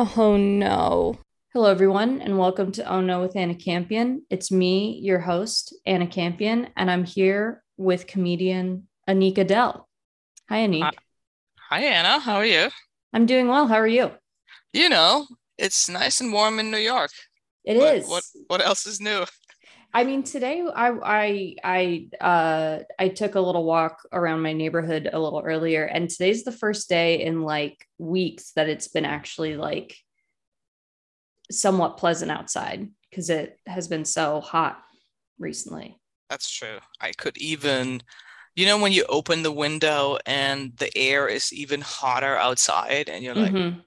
Oh no. Hello, everyone, and welcome to Oh No with Anna Campion. It's me, your host, Anna Campion, and I'm here with comedian Anika Dell. Hi, Anika. Hi, hi, Anna. How are you? I'm doing well. How are you? You know, it's nice and warm in New York. It what, is. What What else is new? I mean, today I I I uh I took a little walk around my neighborhood a little earlier, and today's the first day in like weeks that it's been actually like somewhat pleasant outside because it has been so hot recently. That's true. I could even, you know, when you open the window and the air is even hotter outside, and you're like, Mhm.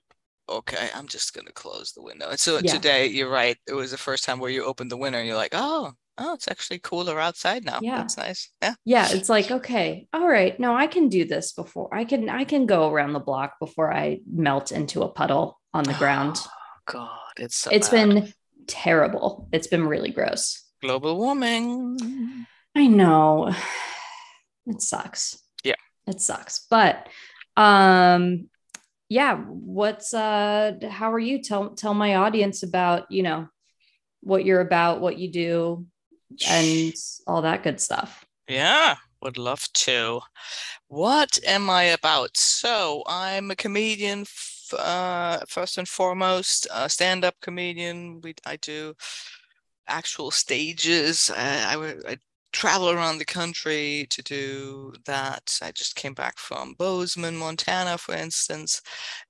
Okay, I'm just gonna close the window. And so Yeah. today, you're right. It was the first time where you opened the window, and you're like, oh, oh, it's actually cooler outside now. Yeah. That's nice. Yeah. Yeah, it's like okay, all right, no, I can do this before I can I can go around the block before I melt into a puddle on the ground. Oh, God, it's so It's bad. been terrible. It's been really gross. global warming. I know. It sucks. Yeah. It sucks. But um yeah, what's uh how are you tell tell my audience about, you know, what you're about, what you do and all that good stuff. Yeah, would love to. What am I about? So I'm a comedian, f- uh, first and foremost, a stand-up comedian. We I do actual stages. I, I, would- I travel around the country to do that. I just came back from Bozeman, Montana, for instance,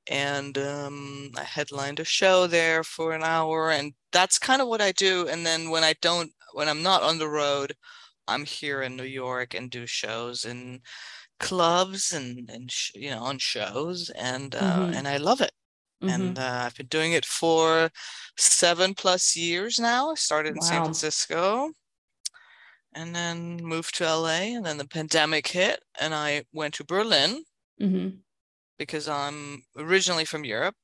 and um, I headlined a show there for an hour, and that's kind of what I do. And then when I don't, when I'm not on the road, I'm here in New York and do shows in clubs and and sh- you know on shows, and uh, Mhm. and I love it. Mhm. And uh, I've been doing it for seven plus years now. I started in San Francisco and then moved to LA. And then the pandemic hit, and I went to Berlin Mhm. because I'm originally from Europe.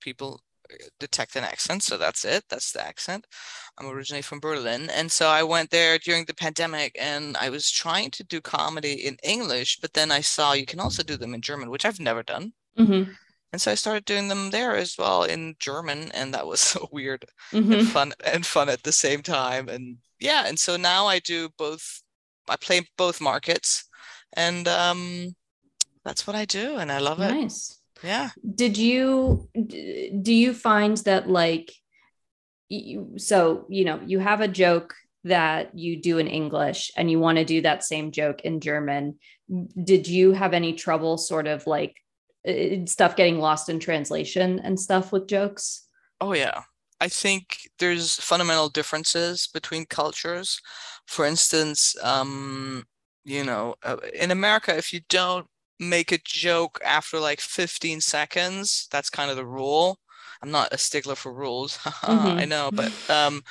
People uh, detect an accent, so that's it. That's the accent. I'm originally from Berlin. And so I went there during the pandemic and I was trying to do comedy in English, but then I saw you can also do them in German, which I've never done. Mhm. And so I started doing them there as well in German, and that was so weird Mhm. and fun and fun at the same time. And yeah, and so now I do both. I play both markets, and um, that's what I do, and I love it. Nice. Yeah. Did you do you find that like you, so you know you have a joke that you do in English and you want to do that same joke in German? Did you have any trouble sort of like stuff getting lost in translation and stuff with jokes? Oh yeah. I think there's fundamental differences between cultures. For instance, um, you know, uh, in America, if you don't make a joke after like 15 seconds, that's kind of the rule. I'm not a stickler for rules. I Mhm. know, but um,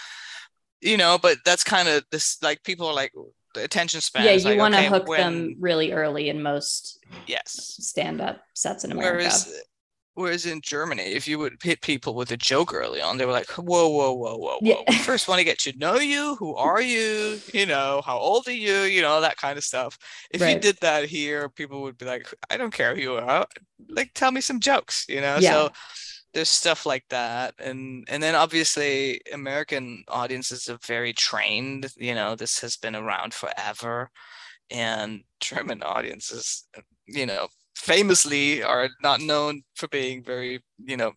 you know, but that's kind of this like people are like the attention span yeah, you like, want to okay, hook when them really early in most yes. stand-up sets in America. Whereas whereas in Germany, if you would hit people with a joke early on, they were like, whoa, whoa, whoa, whoa, whoa. Yeah. We first want to get to know you. Who are you? You know, how old are you? You know, that kind of stuff. If you did that here, people would be like, I don't care who you are. Like, tell me some jokes, you know? Yeah. So there's stuff like that. And and then obviously American audiences are very trained, you know, this has been around forever. And German audiences, you know, famously are not known for being very, you know,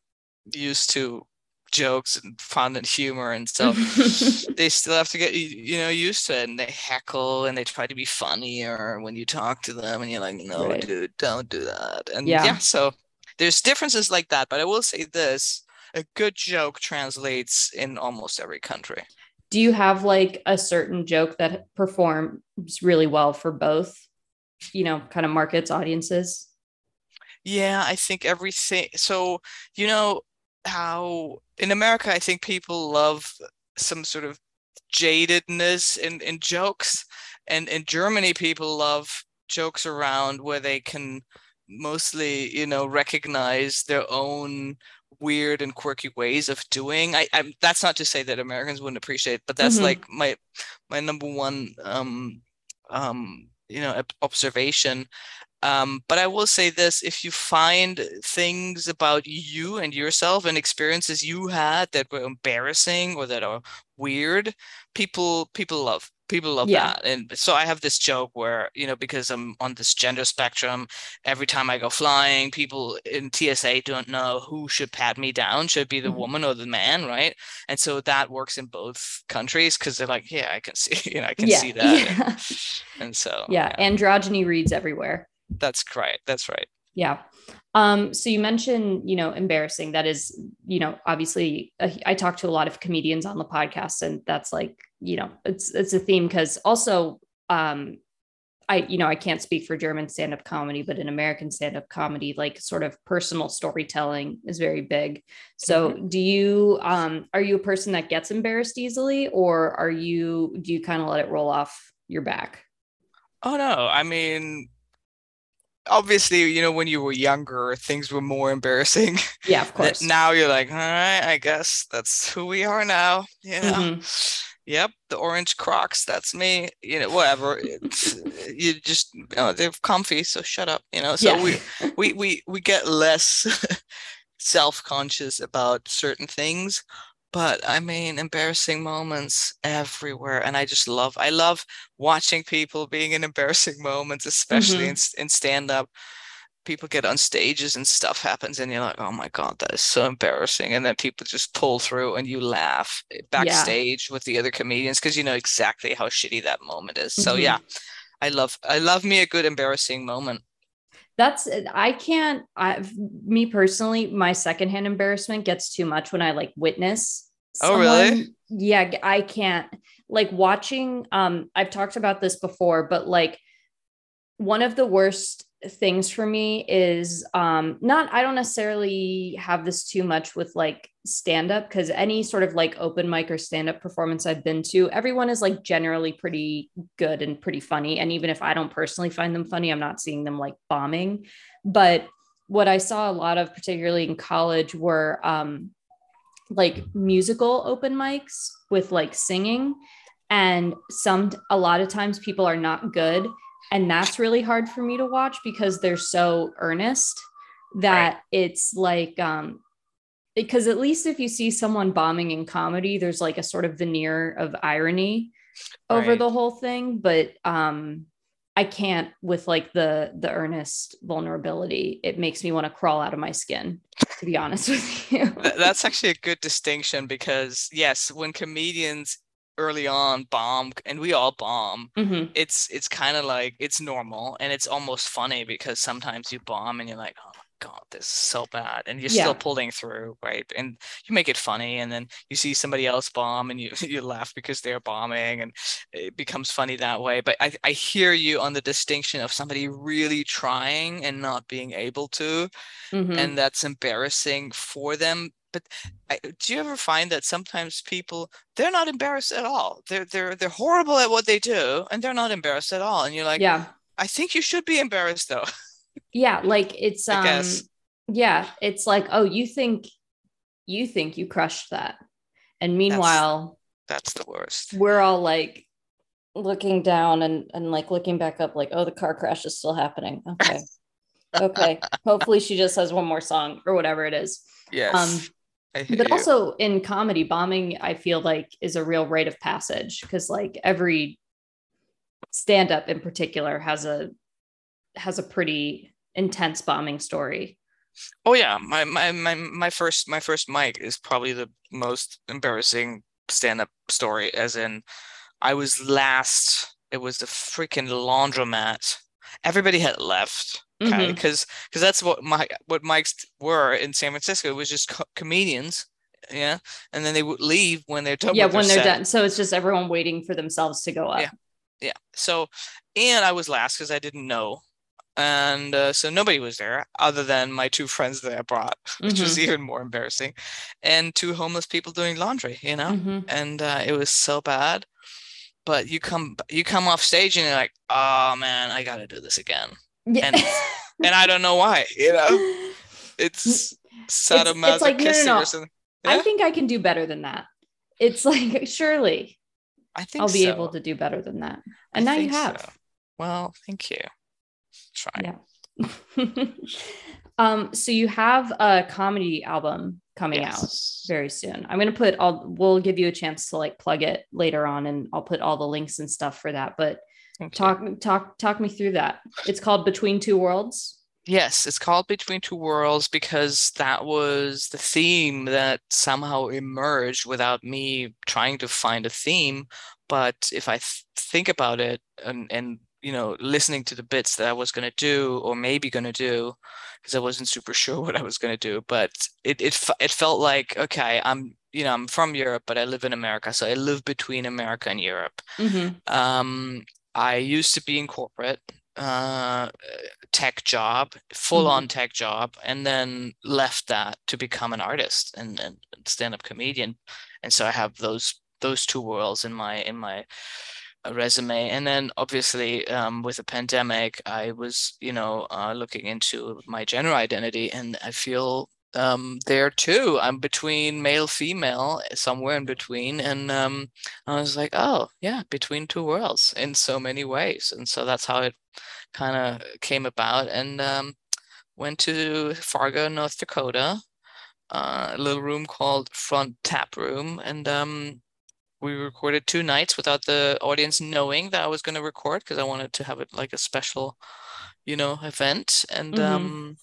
used to jokes and fun and humor. And stuff they still have to get you know used to it and they heckle and they try to be funnier when you talk to them and you're like no Right. dude don't do that and Yeah. yeah. so there's differences like that but i will say this a good joke translates in almost every country do you have like a certain joke that performs really well for both you know kind of markets audiences yeah i think everything so you know how in america i think people love some sort of jadedness in in jokes and in germany people love jokes around where they can mostly you know recognize their own weird and quirky ways of doing i I'm, that's not to say that americans wouldn't appreciate but that's Mhm. like my my number one um um you know observation Um, but I will say this if you find things about you and yourself and experiences you had that were embarrassing or that are weird, people people love people love yeah. that and so i have this joke where you know because i'm on this gender spectrum every time i go flying people in tsa don't know who should pat me down should be the mm-hmm. woman or the man right and so that works in both countries because they're like yeah i can see you know i can yeah. see that yeah. And, and, so yeah. yeah androgyny reads everywhere that's right that's right yeah um, so you mentioned, you know, embarrassing. That is, you know, obviously, uh, I talk to a lot of comedians on the podcast, and that's like, you know, it's it's a theme because also, um, I, you know, I can't speak for German stand-up comedy, but in American stand-up comedy, like sort of personal storytelling is very big. So, mm-hmm. do you, um, are you a person that gets embarrassed easily, or are you, do you kind of let it roll off your back? Oh no, I mean, obviously, you know, when you were younger, things were more embarrassing. Yeah, of course. now you're like, all right, I guess that's who we are now. Yeah. Mm-hmm. Yep, the orange Crocs. That's me. You know, whatever. you just, you know, they're comfy. So shut up. You know. So yeah. we, we, we, we get less self-conscious about certain things but I mean, embarrassing moments everywhere. And I just love, I love watching people being in embarrassing moments, especially mm-hmm. in, in stand up. People get on stages and stuff happens, and you're like, oh my God, that is so embarrassing. And then people just pull through and you laugh backstage yeah. with the other comedians because you know exactly how shitty that moment is. Mm-hmm. So, yeah, I love, I love me a good embarrassing moment that's i can't I, me personally my secondhand embarrassment gets too much when i like witness someone. oh really yeah i can't like watching um i've talked about this before but like one of the worst things for me is um not i don't necessarily have this too much with like stand up because any sort of like open mic or stand up performance i've been to everyone is like generally pretty good and pretty funny and even if i don't personally find them funny i'm not seeing them like bombing. But what i saw a lot of particularly in college were um like musical open mics with like singing and some a lot of times people are not good and that's really hard for me to watch because they're so earnest that right. it's like um because at least if you see someone bombing in comedy there's like a sort of veneer of irony over right. the whole thing but um i can't with like the the earnest vulnerability it makes me want to crawl out of my skin to be honest with you that's actually a good distinction because yes when comedians early on bomb and we all bomb mm-hmm. it's it's kind of like it's normal and it's almost funny because sometimes you bomb and you're like oh my god this is so bad and you're yeah. still pulling through right and you make it funny and then you see somebody else bomb and you you laugh because they're bombing and it becomes funny that way but i, I hear you on the distinction of somebody really trying and not being able to mm-hmm. and that's embarrassing for them but I, do you ever find that sometimes people they're not embarrassed at all? They're they're they're horrible at what they do and they're not embarrassed at all and you're like yeah. I think you should be embarrassed though. Yeah like it's um guess. yeah it's like oh you think you think you crushed that. And meanwhile that's, that's the worst. we're all like looking down and and like looking back up like oh the car crash is still happening. Okay. Okay. Hopefully she just has one more song or whatever it is. Yes. um but also in comedy bombing i feel like is a real rite of passage because like every stand up in particular has a has a pretty intense bombing story. Oh yeah. My my my, my first my first mic is probably the most embarrassing stand up story as in i was last it was the freaking laundromat. Everybody had left because mm-hmm. because that's what my what mics were in san francisco was just co- comedians yeah and then they would leave when they're done yeah when they're set. done so it's just everyone waiting for themselves to go up yeah yeah so and i was last because i didn't know and uh, so nobody was there other than my two friends that i brought which mm-hmm. was even more embarrassing and two homeless people doing laundry you know mm-hmm. and uh, it was so bad but you come you come off stage and you're like oh man i gotta do this again yeah. And, and I don't know why, you know, it's sadomasochistic it's, like, no, no, no. or something. Yeah? I think I can do better than that. It's like, surely I think I'll be so. able to do better than that. And I now you have. So. Well, thank you. try. Yeah. um, so you have a comedy album coming Yes. out very soon. I'm gonna put all we'll give you a chance to like plug it later on and I'll put all the links and stuff for that. But. Talk talk talk me through that. It's called Between Two Worlds. Yes, it's called Between Two Worlds because that was the theme that somehow emerged without me trying to find a theme. But if I th think about it and, and you know, listening to the bits that I was going to do or maybe going to do, because I wasn't super sure what I was going to do, but it, it, fe- it felt like, okay, I'm, you know, I'm from Europe, but I live in America. So I live between America and Europe. Mhm. Um, I used to be in corporate, uh, tech job, full on tech job, and then left that to become an artist and, and stand-up comedian. And so I have those those two worlds in my in my uh, resume. And then obviously, um, with the pandemic, I was, you know, uh, looking into my gender identity, and I feel um there too i'm between male female somewhere in between and um i was like oh yeah between two worlds in so many ways and so that's how it kind of came about and um went to fargo north dakota uh, a little room called front tap room and um we recorded two nights without the audience knowing that i was going to record because i wanted to have it like a special you know event and Mhm. um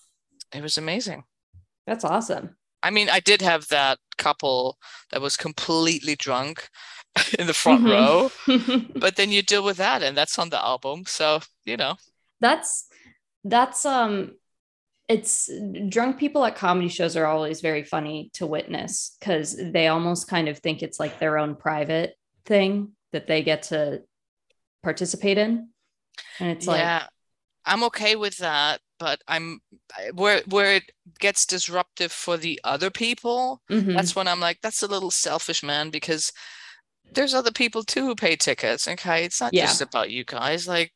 it was amazing That's awesome. I mean, I did have that couple that was completely drunk in the front Mhm. row, but then you deal with that, and that's on the album. So, you know, that's that's um it's drunk people at comedy shows are always very funny to witness because they almost kind of think it's like their own private thing that they get to participate in and it's like yeah, I'm okay with that, but I'm where where it gets disruptive for the other people. mhm. That's when I'm like, that's a little selfish, man, because there's other people too who pay tickets. Okay, it's not Yeah. just about you guys. Like,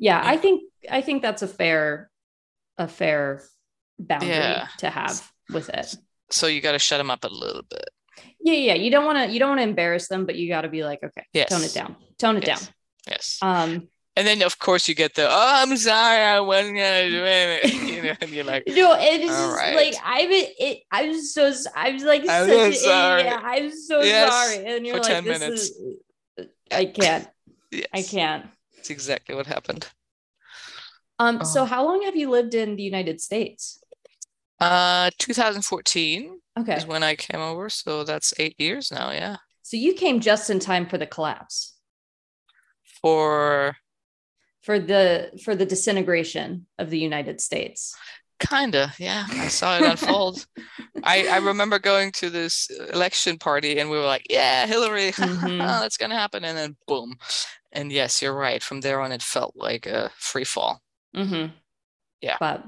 yeah i think i think that's a fair a fair boundary Yeah. to have with it so you got to shut them up a little bit. yeah yeah you don't want to you don't want to embarrass them but you got to be like okay tone it down tone it Yes. Yes. um And then of course you get the oh I'm sorry I wasn't gonna do it. You know, and you're like, No, it is All just right. like I'm it. I'm so I'm like I'm such so sorry. idiot. I'm so Yes, sorry, and you're like, 10 this minutes. is. I can't. yes, I can't. it's exactly what happened. Um. So, Oh. how long have you lived in the United States? Uh 2014 Okay, is when I came over, so that's eight years now, yeah. so you came just in time for the collapse, For for the for the disintegration of the United States. kinda, yeah. I saw it unfold. I, I remember going to this election party and we were like, yeah, Hillary, Mhm. that's gonna happen. And then boom. And yes, you're right. From there on, it felt like a free fall. Mm-hmm. Yeah. But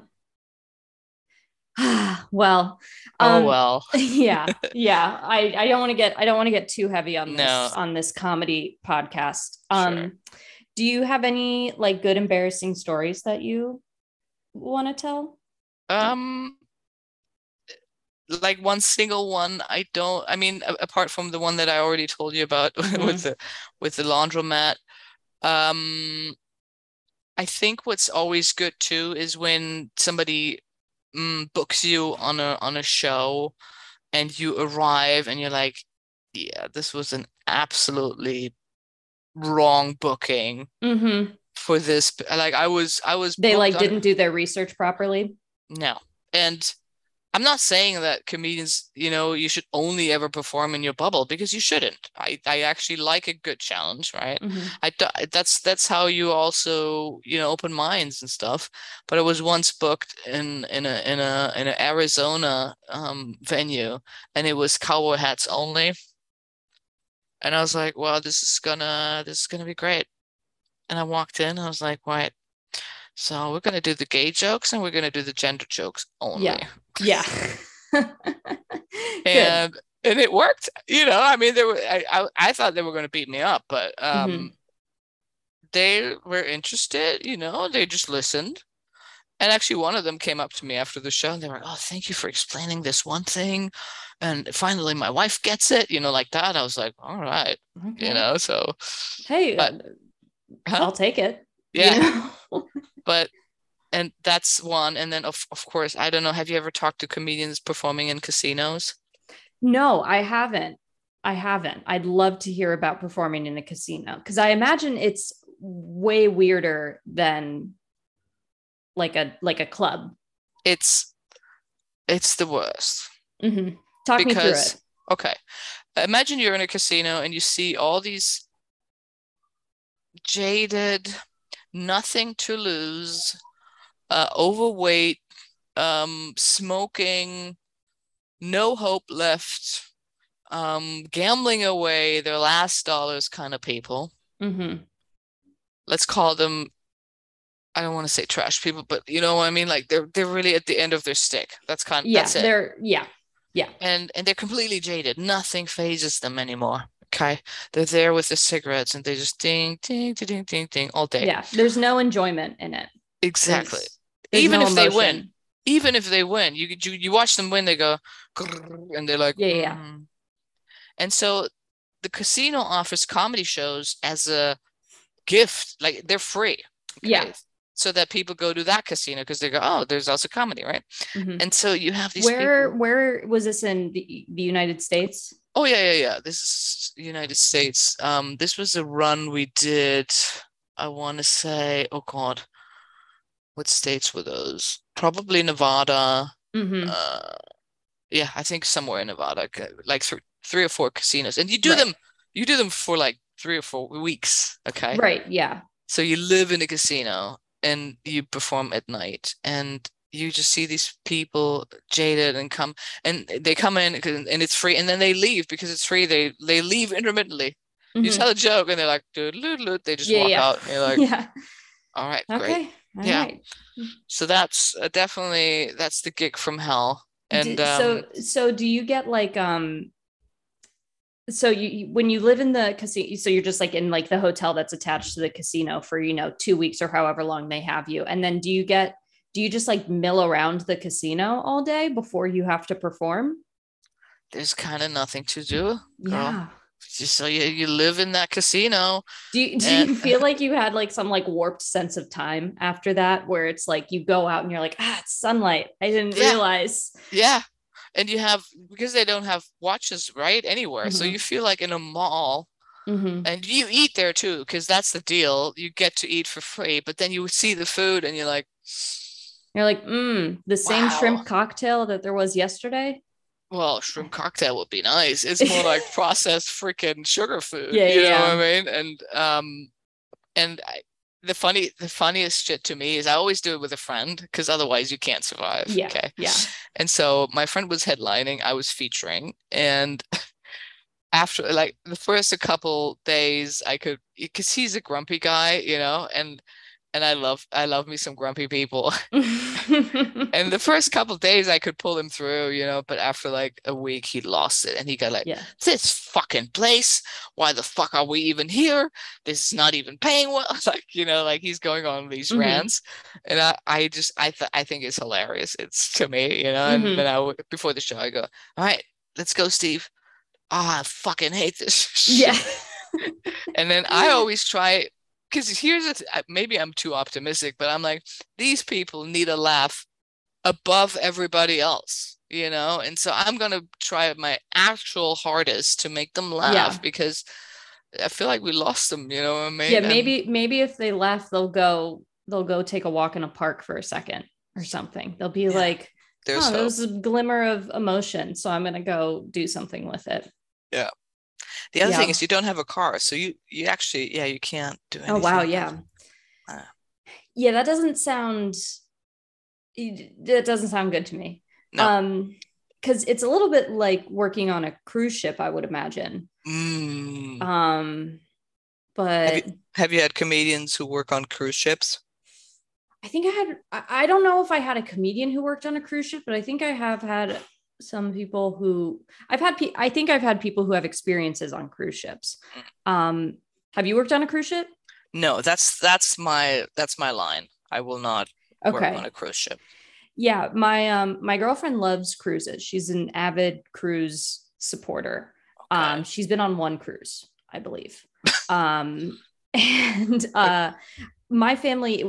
well, Oh um, well. yeah yeah i i don't want to get i don't want to get too heavy on this No. on this comedy podcast Sure. Do you have any like good embarrassing stories that you want to tell Um, like one single one, I don't. I mean, a- apart from the one that I already told you about Mhm. with the with the laundromat. Um, I think what's always good too is when somebody mm, books you on a on a show, and you arrive and you're like, yeah, this was an absolutely wrong booking mm-hmm. for this. Like I was, I was. they like didn't do their research properly No. And I'm not saying that comedians, you know, you should only ever perform in your bubble because you shouldn't. I, I actually like a good challenge, right? Mhm. I that's that's how you also, you know, open minds and stuff. But I was once booked in in a in a in an Arizona um venue and it was cowboy hats only. And I was like, well, this is gonna this is gonna be great. And I walked in, I was like, right. So we're gonna do the gay jokes and we're gonna do the gender jokes only. Yeah. yeah. And and it worked. You know, I mean, there were I I, I thought they were gonna beat me up, but um Mhm. they were interested, you know, they just listened. And actually one of them came up to me after the show and they were, like, Oh, thank you for explaining this one thing. And finally my wife gets it, you know, like that. I was like, all right, Okay. you know, so hey but- uh, i'll take it you yeah. know? but and that's one and then of, of course i don't know have you ever talked to comedians performing in casinos no i haven't i haven't i'd love to hear about performing in a casino because i imagine it's way weirder than like a like a club it's it's the worst mm-hmm. Talk because, me through it okay imagine you're in a casino and you see all these jaded nothing to lose uh, overweight, um, smoking, no hope left, um, gambling away their last dollars kind of people. Mm-hmm. Let's call them. I don't want to say trash people, but you know what I mean. Like they're they're really at the end of their stick. That's kind. Yeah, that's it. they're yeah, yeah. And and they're completely jaded. Nothing fazes them anymore. Okay, they're there with the cigarettes and they just ding ding ding ding ding ding all day. Yeah, there's no enjoyment in it. Exactly. It's, even no if emotion. they win, even if they win, you you you watch them win, they go and they're like yeah yeah. Mm. And so the casino offers comedy shows as a gift, like they're free. Okay? Yeah. So that people go to that casino because they go, oh, there's also comedy, right? Mm-hmm. And so you have these. Where people... where was this in the, the United States? Oh yeah, yeah, yeah. This is United States. Um, this was a run we did. I want to say, oh god, what states were those? Probably Nevada. Mm-hmm. Uh, yeah, I think somewhere in Nevada, like th- three or four casinos, and you do right. them. You do them for like three or four weeks. Okay. Right. Yeah. So you live in a casino and you perform at night, and you just see these people jaded and come and they come in and it's free and then they leave because it's free they they leave intermittently mm-hmm. you tell a joke and they're like dude, they just yeah, walk yeah. out and you're like yeah all right okay. great all yeah. Right. So that's uh, definitely that's the gig from hell. And do, so um, so do you get like um so you when you live in the casino so you're just like in like the hotel that's attached to the casino for you know 2 weeks or however long they have you and then do you get do you just like mill around the casino all day before you have to perform? There's kind of nothing to do. Girl. Yeah just so you, you live in that casino. Do you, do and- you feel like you had like some like warped sense of time after that, where it's like you go out and you're like, ah, it's sunlight. I didn't yeah. realize. Yeah. And you have because they don't have watches right anywhere. Mm-hmm. So you feel like in a mall. Mm-hmm. And you eat there too, because that's the deal. You get to eat for free, but then you see the food and you're like, you're like, mm, the same wow. shrimp cocktail that there was yesterday well, shrimp cocktail would be nice. It's more like processed freaking sugar food. Yeah, you yeah. know what I mean? And um, and I, the funny, the funniest shit to me is I always do it with a friend because otherwise you can't survive. Yeah. Okay. Yeah. And so my friend was headlining, I was featuring, and after like the first a couple days, I could because he's a grumpy guy, you know, and and I love I love me some grumpy people. and the first couple days I could pull him through, you know, but after like a week he lost it and he got like, yeah. this fucking place, why the fuck are we even here? This is not even paying well. Like, you know, like he's going on these mm-hmm. rants. And I, I just I th- I think it's hilarious. It's to me, you know, and mm-hmm. then I before the show I go, all right, let's go, Steve. Oh, I fucking hate this. Yeah. and then I always try because here's a th- maybe I'm too optimistic, but I'm like these people need a laugh above everybody else, you know, and so I'm gonna try my actual hardest to make them laugh yeah. because I feel like we lost them, you know what I mean? Yeah, maybe and, maybe if they laugh, they'll go they'll go take a walk in a park for a second or something. They'll be yeah. like, there's, oh, there's a glimmer of emotion, so I'm gonna go do something with it. Yeah. The other yeah. thing is you don't have a car, so you you actually yeah you can't do anything. Oh wow, yeah. Uh, yeah, that doesn't sound that doesn't sound good to me. No. Um because it's a little bit like working on a cruise ship, I would imagine. Mm. Um but have you, have you had comedians who work on cruise ships? I think I had I don't know if I had a comedian who worked on a cruise ship, but I think I have had some people who I've had. Pe- I think I've had people who have experiences on cruise ships. Um, have you worked on a cruise ship? No, that's that's my that's my line. I will not okay. work on a cruise ship. Yeah, my um my girlfriend loves cruises. She's an avid cruise supporter. Okay. Um, she's been on one cruise, I believe. um, and uh, my family,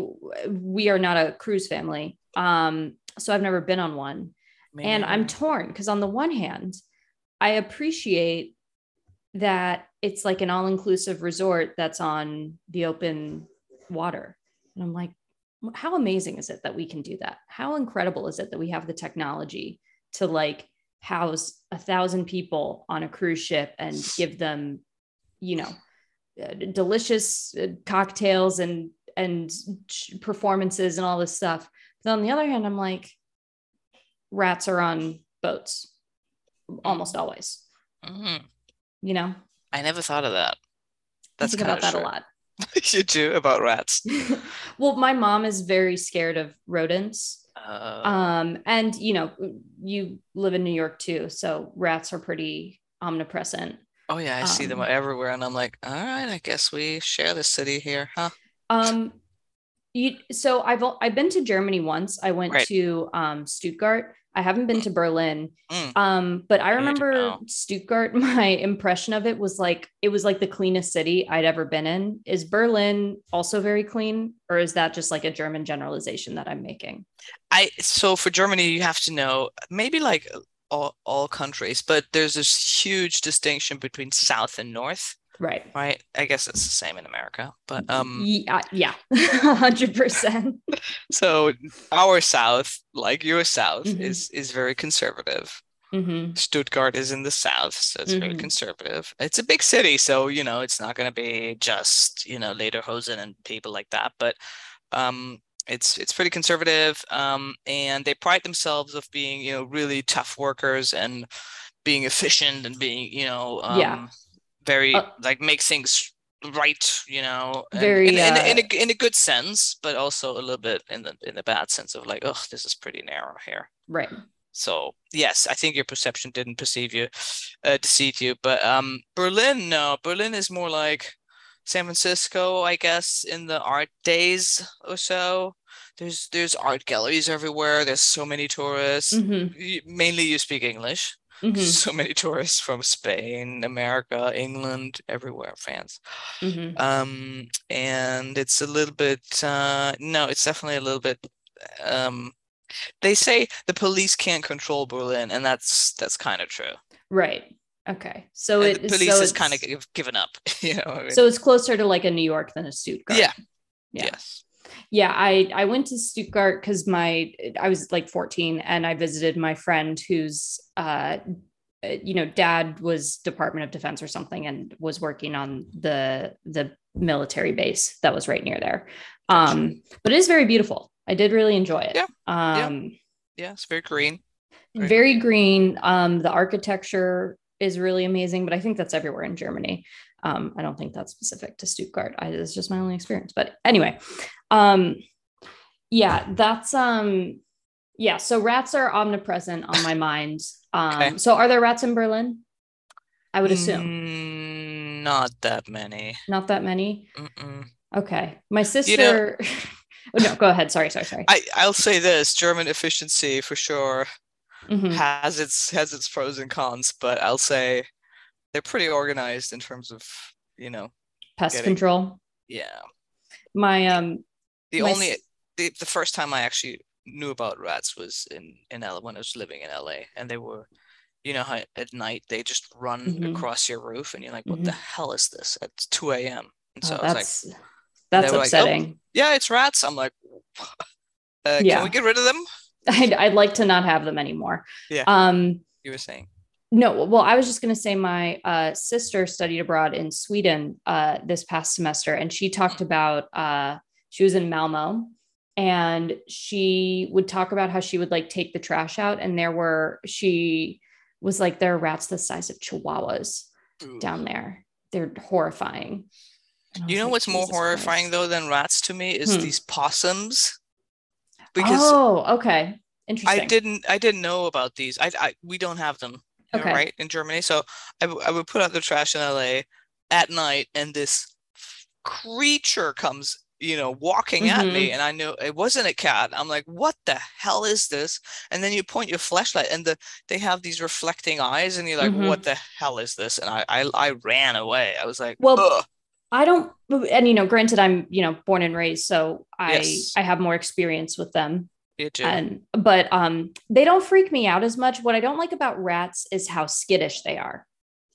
we are not a cruise family. Um, so I've never been on one. And I'm torn because on the one hand, I appreciate that it's like an all-inclusive resort that's on the open water. And I'm like, how amazing is it that we can do that? How incredible is it that we have the technology to like house a thousand people on a cruise ship and give them, you know, uh, delicious uh, cocktails and and performances and all this stuff. But on the other hand, I'm like, rats are on boats almost always. Mm-hmm. You know, I never thought of that. That's think about that a lot. you do about rats. well, my mom is very scared of rodents. Uh, um, and you know, you live in New York too, so rats are pretty omnipresent. Oh yeah, I um, see them um, everywhere, and I'm like, all right, I guess we share the city here, huh? Um, you, so I've I've been to Germany once. I went right. to um, Stuttgart. I haven't been to Berlin. Mm. Um, but I remember Stuttgart, my impression of it was like it was like the cleanest city I'd ever been in. Is Berlin also very clean, or is that just like a German generalization that I'm making? I so for Germany, you have to know maybe like all, all countries, but there's this huge distinction between South and North. Right. Right. I guess it's the same in America, but um yeah, yeah. 100%. so our south, like your south mm-hmm. is is very conservative. Mm-hmm. Stuttgart is in the south, so it's mm-hmm. very conservative. It's a big city, so you know it's not going to be just you know Lederhosen and people like that, but um, it's it's pretty conservative, um, and they pride themselves of being you know really tough workers and being efficient and being you know um, yeah very uh, like make things right you know very in, in, in, in, a, in a good sense but also a little bit in the in the bad sense of like oh this is pretty narrow here. Right. So yes i think your perception didn't perceive you uh, deceive you but um berlin no. Berlin is more like san francisco i guess in the art days or so. There's there's art galleries everywhere. There's so many tourists. Mm-hmm. mainly you speak english Mm-hmm. So many tourists from Spain, America, England, everywhere, France. Mm-hmm. Um, and it's a little bit, uh, no, it's definitely a little bit. Um, they say the police can't control Berlin, and that's that's kind of true. Right. Okay. So it, the police so is kind of given up. You know. I mean? So it's closer to like a New York than a Stuttgart. Yeah. yeah. Yes yeah i i went to stuttgart because my i was like 14 and i visited my friend who's uh you know dad was department of defense or something and was working on the the military base that was right near there. Um but it is very beautiful. I did really enjoy it. Yeah. Um yeah, yeah it's very green. Very, very green. Um the architecture is really amazing but i think that's everywhere in germany. Um, I don't think that's specific to Stuttgart. I, it's just my only experience. But anyway, um, yeah, that's um, yeah. So rats are omnipresent on my mind. Um, okay. So are there rats in Berlin? I would assume. Mm, not that many. Not that many. Mm-mm. Okay, my sister. You know, oh, no, go ahead. Sorry, sorry, sorry. I I'll say this: German efficiency for sure mm-hmm. has its has its pros and cons, but I'll say they're pretty organized in terms of you know pest getting, control. Yeah. My um. The my only the, the first time I actually knew about rats was in in LA when I was living in LA, and they were, you know, how at night they just run mm-hmm. across your roof, and you're like, "What mm-hmm. the hell is this?" At two a.m. And so oh, I was like, "That's upsetting." Like, oh, yeah, it's rats. I'm like, uh, yeah. "Can we get rid of them?" I'd, I'd like to not have them anymore. Yeah. Um, you were saying. No, well, I was just going to say my uh, sister studied abroad in Sweden uh, this past semester, and she talked mm. about uh, she was in Malmo, and she would talk about how she would like take the trash out, and there were she was like there are rats the size of chihuahuas Ooh. down there. They're horrifying. You know like, what's more horrifying Christ. though than rats to me is hmm. these possums. Because oh, okay, interesting. I didn't I didn't know about these. I, I we don't have them okay. right in Germany. So I, w- I would put out the trash in LA at night, and this creature comes you know walking mm-hmm. at me mm-hmm. and i knew it wasn't a cat i'm like what the hell is this and then you point your flashlight and the they have these reflecting eyes and you're like mm-hmm. what the hell is this and I, I i ran away i was like well Ugh. i don't and you know, granted, I'm you know born and raised, so I Yes. I have more experience with them. You. And but um, they don't freak me out as much. What I don't like about rats is how skittish they are.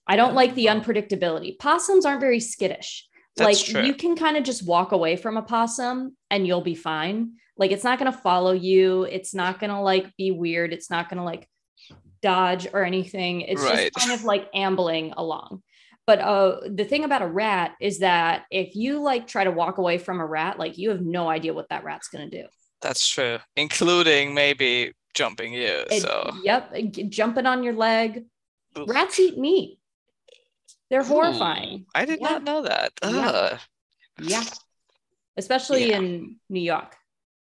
I don't like the unpredictability. Possums aren't very skittish. That's like true. you can kind of just walk away from a possum and you'll be fine. Like it's not going to follow you. It's not going to like be weird. It's not going to like dodge or anything. It's Right. just kind of like ambling along. But uh the thing about a rat is that if you like try to walk away from a rat, like you have no idea what that rat's going to do. That's true, including maybe jumping you. It- so yep, jumping on your leg. Rats eat meat. They're Ooh, horrifying. I did Yeah. not know that. Yeah. Yeah. Especially Yeah. in New York.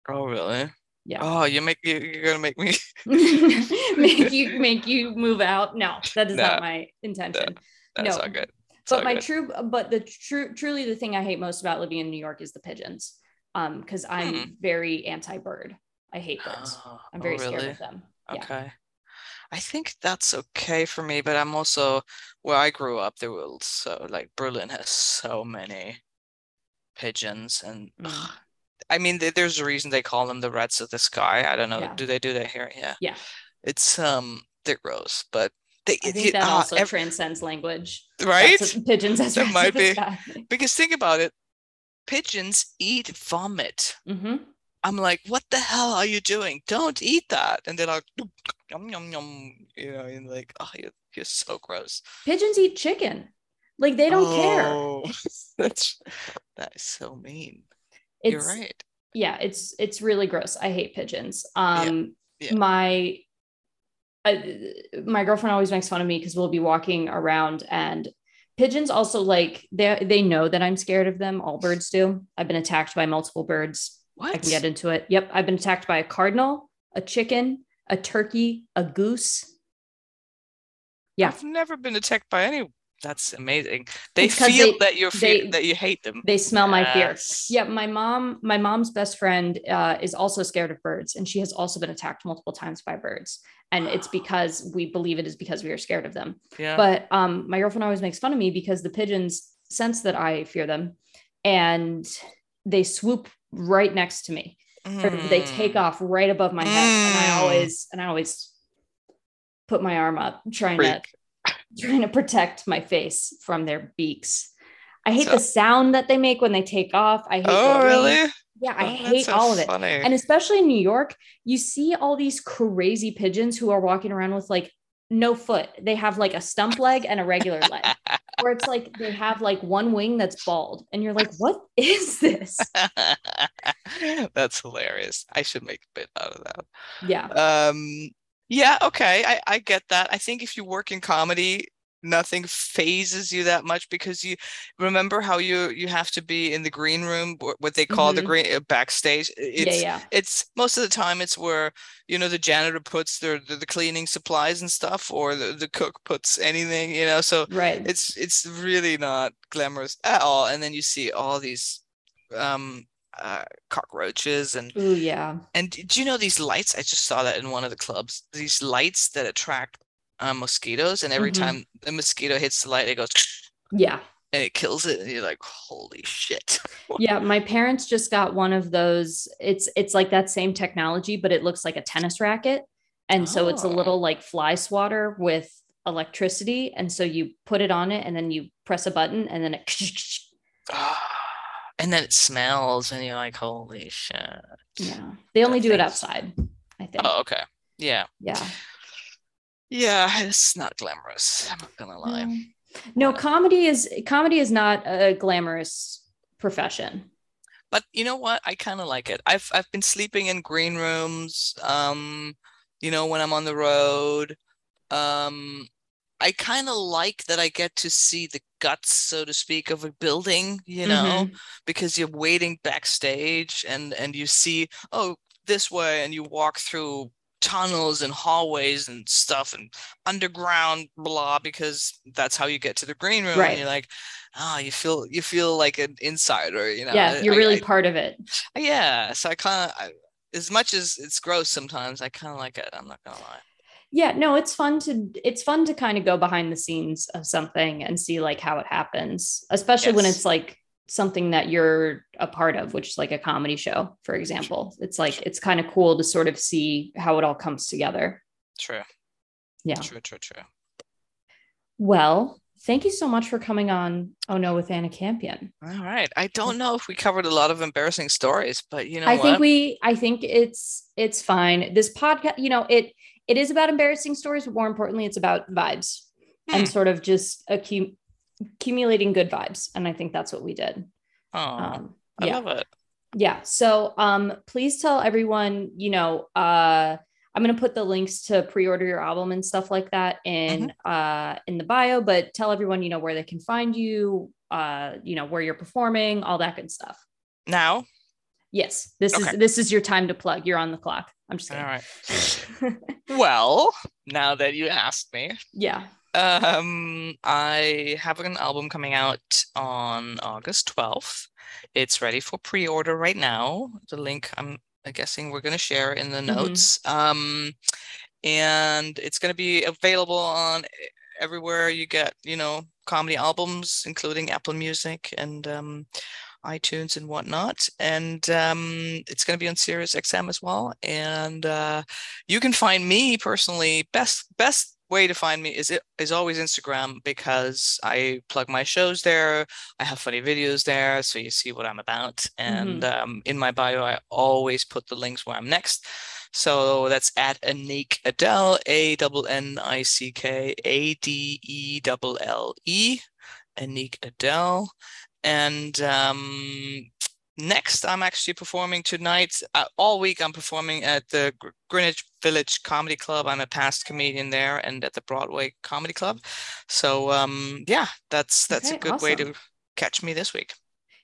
Oh really? Yeah. Oh, you make you, you're gonna make me. make you make you move out. No, that is No. not my intention. That's No. all good. It's but my good. true but the true truly the thing I hate most about living in New York is the pigeons. Um, because I'm Hmm. very anti-bird. I hate birds. Oh, I'm oh, very scared of them. Yeah. I think that's okay for me, but I'm also where I grew up, there was so like Berlin has so many pigeons and Mm. ugh, I mean there- there's a reason they call them the rats of the sky. I don't know. Yeah. Do they do that here? Yeah. Yeah. It's um they're gross, but they I think it- that ah, also ev- transcends language. right? That's pigeons as That might be. Because think about it, pigeons eat vomit. Mhm. I'm like, what the hell are you doing? Don't eat that. And they're like, yum yum yum, you know, and like, oh, you're, you're so gross. Pigeons eat chicken. Like they don't care. Oh, That's that is so mean. It's You're right. yeah, it's it's really gross. I hate pigeons. Um yeah. my uh, my girlfriend always makes fun of me because we'll be walking around and pigeons also like they they know that I'm scared of them. All birds do. I've been attacked by multiple birds. What? I can get into it. Yep, I've been attacked by a cardinal, a chicken, a turkey, a goose. Yeah. I've never been attacked by any. That's amazing. They feel they- that you're they- that you hate them. They smell my fear. Yes. Yeah, my mom, my mom's best friend uh, is also scared of birds, and she has also been attacked multiple times by birds. And it's because we believe it is because we are scared of them. Yeah. But um, my girlfriend always makes fun of me because the pigeons sense that I fear them, and they swoop right next to me. Or they take Mm. off right above my head, and I Mm. always and I always put my arm up, trying to trying to protect my face from their beaks. I hate So- the sound that they make when they take off. I hate Oh, really? Yeah, I Oh, hate so all of it. funny. And especially in New York, you see all these crazy pigeons who are walking around with like no foot. They have like a stump leg and a regular leg. Where it's like they have like one wing that's bald. And you're like, what is this? That's hilarious. I should make a bit out of that. Yeah. Um, yeah, okay, I, I get that. I think if you work in comedy, nothing fazes you that much because you remember how you you have to be in the green room, what they call the Mhm. green uh, backstage. It's yeah, yeah. it's most of the time it's where you know the janitor puts their the, the cleaning supplies and stuff, or the, the cook puts anything, you know. So Right. it's it's really not glamorous at all. And then you see all these um uh cockroaches and Ooh, yeah. and do you know these lights? I just saw that in one of the clubs. These lights that attract uh, mosquitoes, and every Mhm. time the mosquito hits the light, it goes Yeah. and it kills it, and you're like, "Holy shit!" Yeah. My parents just got one of those. It's it's like that same technology, but it looks like a tennis racket. And so it's a Oh. little like fly swatter with electricity. And so you put it on it and then you press a button and then it and then it smells, and you're like, "Holy shit!" Yeah. They only do it outside, I think. Oh, okay, yeah, Yeah. yeah. It's not glamorous. I'm not gonna lie. No. No, comedy is comedy is not a glamorous profession. But you know what? I kind of like it. I've I've been sleeping in green rooms. Um, you know, when I'm on the road. Um, I kind of like that I get to see the guts, so to speak, of a building, you know, mm-hmm. because you're waiting backstage and and you see, oh, this way, and you walk through tunnels and hallways and stuff and underground blah because that's how you get to the green room Right. and you're like oh you feel you feel like an insider you know yeah, you're I- really I- part of it. yeah, so I kind of, as much as it's gross sometimes, I kind of like it. I'm not gonna lie. Yeah, no, it's fun to it's fun to kind of go behind the scenes of something and see like how it happens, especially when it's like something that you're a part of, which is like a comedy show, for example. It's like it's kind of cool to sort of see how it all comes together. True. Yeah. True, true, true. Well, thank you so much for coming on Oh No with Anna Campion. All right. I don't know if we covered a lot of embarrassing stories, but you know I what? think we I think it's it's fine. This podcast, you know, it it is about embarrassing stories, but more importantly, it's about vibes Hmm. and sort of just accu- accumulating good vibes. And I think that's what we did. oh, Um, I yeah. love it. yeah so um please tell everyone you know uh i'm going to put the links to pre-order your album and stuff like that in Mm-hmm. uh in the bio but tell everyone you know where they can find you uh you know where you're performing all that good stuff Now, yes this Okay. is this is your time to plug you're on the clock i'm just all kidding right. Well, now that you asked me, yeah Um, I have an album coming out on August 12th. It's ready for pre-order right now. The link I'm guessing we're going to share in the Mhm. notes. Um, and it's going to be available on everywhere you get, you know, comedy albums, including Apple Music and um, iTunes and whatnot. And um, it's going to be on Sirius XM as well. And uh, you can find me personally best best way to find me is it is always Instagram because I plug my shows there. I have funny videos there, so you see what I'm about. And um, in my bio, I always put the links where I'm next. So that's at Annick Adelle, A double N I C K A D E double L E, Annick Adelle. And um, next, I'm actually performing tonight. Uh, all week, I'm performing at the Gr- Greenwich Village Comedy Club. I'm a past comedian there, and at the Broadway Comedy Club. So um, yeah, that's that's a Okay, good way to catch me this week.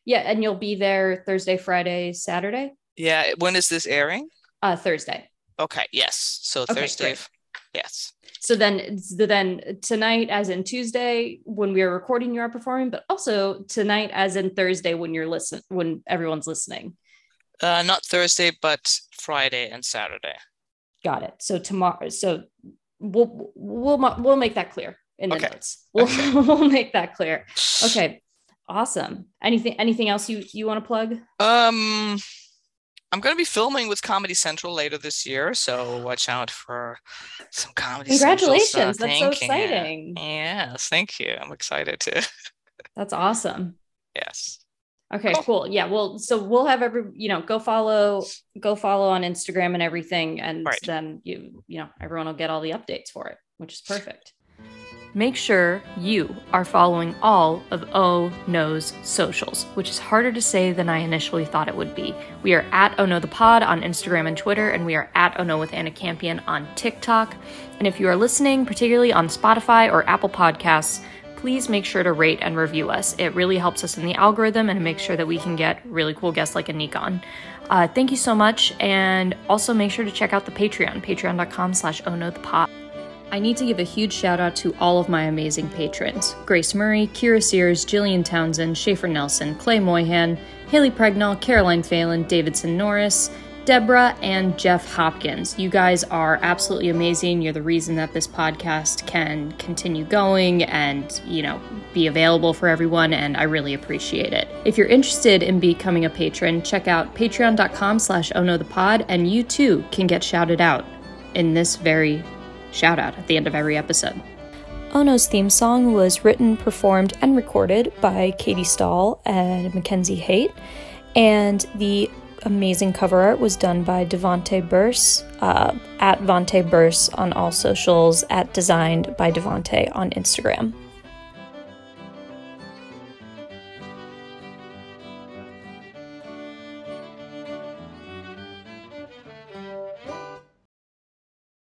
yeah and you'll be there thursday friday saturday Yeah, when is this airing? uh thursday Okay, yes. So Okay, Thursday. great. Yes. So then, so then tonight, as in Tuesday, when we are recording, you are performing, but also tonight, as in Thursday, when you're listen, when everyone's listening. Uh, not Thursday, but Friday and Saturday. Got it. So tomorrow, so we'll we'll we'll make that clear in the Okay. notes. We'll Okay. we'll make that clear. Okay, awesome. Anything anything else you you want to plug? Um, I'm going to be filming with Comedy Central later this year, so watch out for some Comedy Central Congratulations! stuff. That's so Thank you. exciting. Yes, thank you. I'm excited too. That's awesome. yes. Okay, Cool. cool. Yeah, well, so we'll have every, you know, go follow, go follow on Instagram and everything, and Right. then you, you know, everyone will get all the updates for it, which is perfect. Make sure you are following all of O Knows socials, which is harder to say than I initially thought it would be. We are at Oh No the Pod on Instagram and Twitter, and we are at Oh No with Anna Campion on TikTok. And if you are listening, particularly on Spotify or Apple Podcasts, please make sure to rate and review us. It really helps us in the algorithm and makes sure that we can get really cool guests like Annick on. Uh, thank you so much, and also make sure to check out the Patreon, patreon.com slash oh no the pod. I need to give a huge shout out to all of my amazing patrons Grace Murray, Kira Sears, Jillian Townsend, Schaefer Nelson, Clay Moyhan, Haley Pregnall, Caroline Phelan, Davidson Norris, Deborah, and Jeff Hopkins. You guys are absolutely amazing. You're the reason that this podcast can continue going and, you know, be available for everyone, and I really appreciate it. If you're interested in becoming a patron, check out patreon.com slash oh the pod, and you too can get shouted out in this very shout out at the end of every episode. Ono's theme song was written, performed, and recorded by Katie Stahl and Mackenzie Haight, and the amazing cover art was done by Devonte Burse uh, at Vonte Burse on all socials, at Designed by Devonte on Instagram.